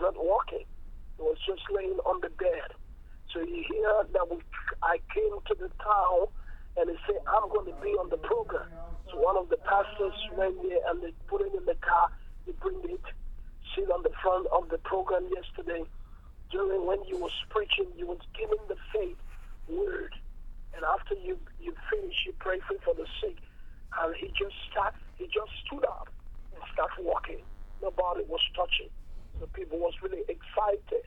not walking. He was just laying on the bed. So you hear that we, I came to the town and they say, I'm going to be on the program. So one of the pastors went there and they put it in the car. They bring it, sit on the front of the program yesterday. During when you was preaching, you was giving the faith word. And after you you finish, you pray for the sick. And he just start, he just stood up and started walking. Nobody was touching. So people was really excited,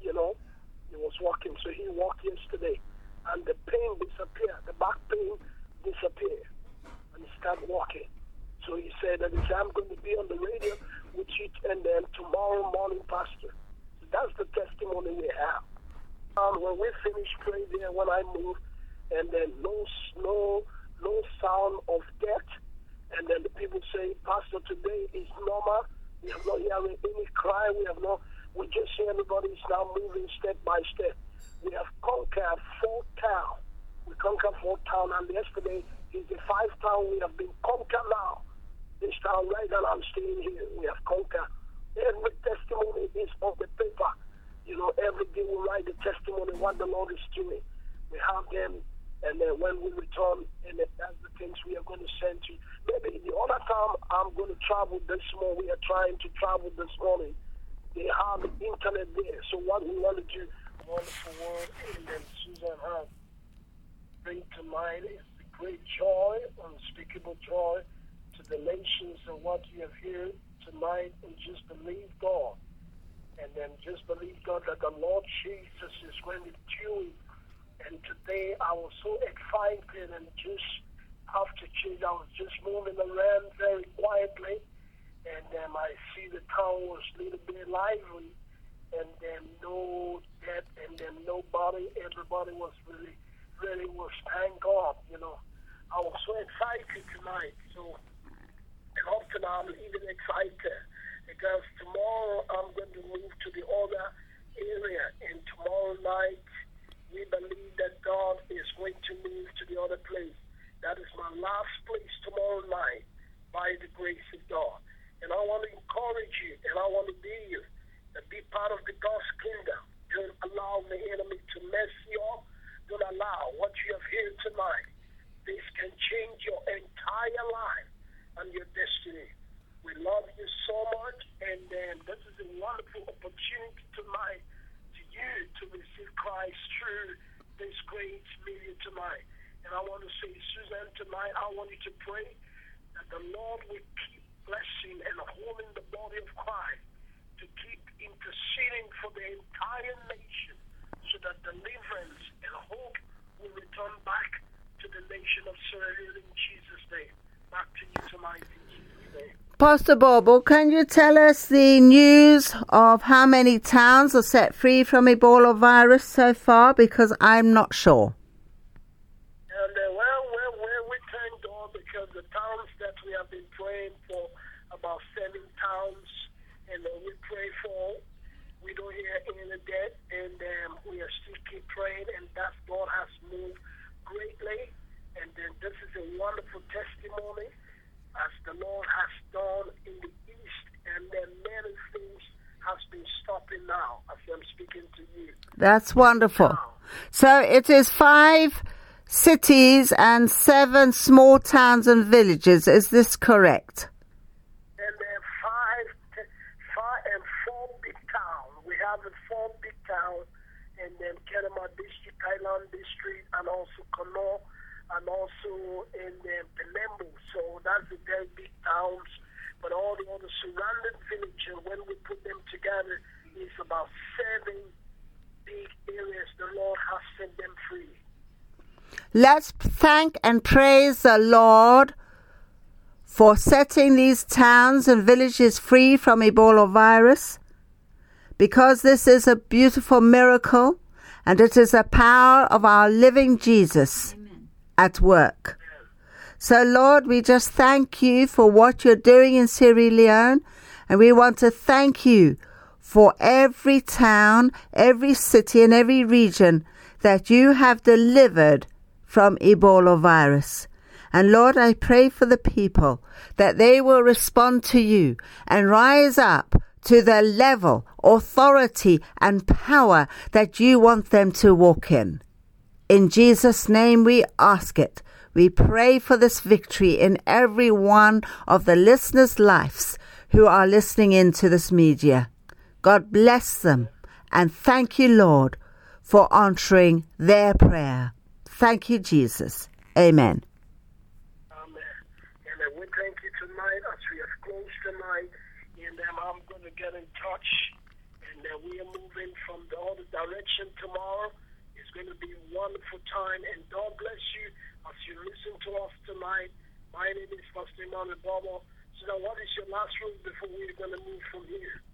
you know. He was walking. So he walked yesterday. And the pain disappeared. The back pain disappeared. And he started walking. So he said that he said, I'm going to be on the radio with you and then tomorrow morning, Pastor. So that's the testimony we have. And when we finished praying there, when I moved, and then no, no, no sound of death, and then the people say, Pastor, today is normal. We have not hearing any cry. We have not. We just see everybody is now moving step by step. We have conquered four town. We conquered four town, and yesterday is the five town we have been conquered now. This town right now I'm staying here. We have conquered. Every testimony is on the paper. You know, every day we write the testimony what the Lord is doing. We have them and then when we return, and that's the things we are going to send to you. Maybe the other time I'm going to travel this morning, we are trying to travel this morning. They have the internet there. So what we want to do, wonderful word, and then Susan has bring to mind is the great joy, unspeakable joy to the nations and what you have heard tonight, and just believe God. And then just believe God that the Lord Jesus is going to do it and today I was so excited and just after change, I was just moving around very quietly. And then I see the town was a little bit lively. And then no death and then nobody, everybody was really, really was thank God, you know. I was so excited tonight. So, and often I'm even excited because tomorrow I'm going to move to the other area. And tomorrow night, believe that God is going to move to the other place. That is my last place tomorrow night by the grace of God. And I want to encourage you and I want to be you to be part of the God's kingdom. Don't allow the enemy to mess you up. Don't allow what you have heard tonight. This can change your entire life and your destiny. We love you so much, and then this is a wonderful opportunity tonight you to receive Christ through this great meeting tonight. And I want to say, Suzanne, tonight I want you to pray that the Lord will keep blessing and holding the body of Christ to keep interceding for the entire nation so that deliverance and hope will return back to the nation of Sierra in Jesus' name. Back to you tonight in Jesus' name. Pastor Bobo, can you tell us the news of how many towns are set free from Ebola virus so far? Because I'm not sure. And uh, well, well, well, we thank God because the towns that we have been praying for, about seven towns, and uh, we pray for, we don't hear any death, and um, we are still keep praying, and that God has moved greatly, and then this is a wonderful testimony as the Lord has done in the east, and then many things has stopping now as I'm speaking to you. That's wonderful. Now. So it is five cities and seven small towns and villages. Is this correct? And then five, five and four big towns. We have the four big towns, and then Kenema district, Thailand district, and also Connaught and also in um, Pelembo. So that's the very big towns. But all the other surrounding villages, when we put them together, is about seven big areas the Lord has set them free. Let's thank and praise the Lord for setting these towns and villages free from Ebola virus because this is a beautiful miracle and it is the power of our living Jesus at work. So, Lord, we just thank you for what you're doing in Sierra Leone, and we want to thank you for every town, every city, and every region that you have delivered from Ebola virus. And Lord, I pray for the people that they will respond to you and rise up to the level, authority, and power that you want them to walk in. In Jesus' name we ask it. We pray for this victory in every one of the listeners' lives who are listening into this media. God bless them and thank you, Lord, for answering their prayer. Thank you, Jesus. Amen. Amen. And we thank you tonight as we have closed tonight. And um, I'm going to get in touch. And uh, we are moving from the other direction tomorrow. It's going to be a wonderful time. And God bless you as you listen to us tonight. My name is Pastor Emmanuel Bobo. So now what is your last word before we're going to move from here?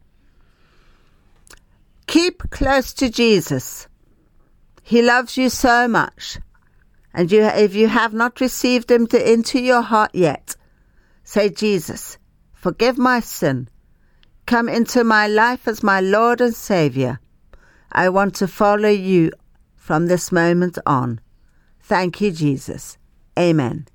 Keep close to Jesus. He loves you so much. And you, if you have not received him to, into your heart yet, say, Jesus, forgive my sin. Come into my life as my Lord and Savior. I want to follow you from this moment on. Thank you, Jesus. Amen.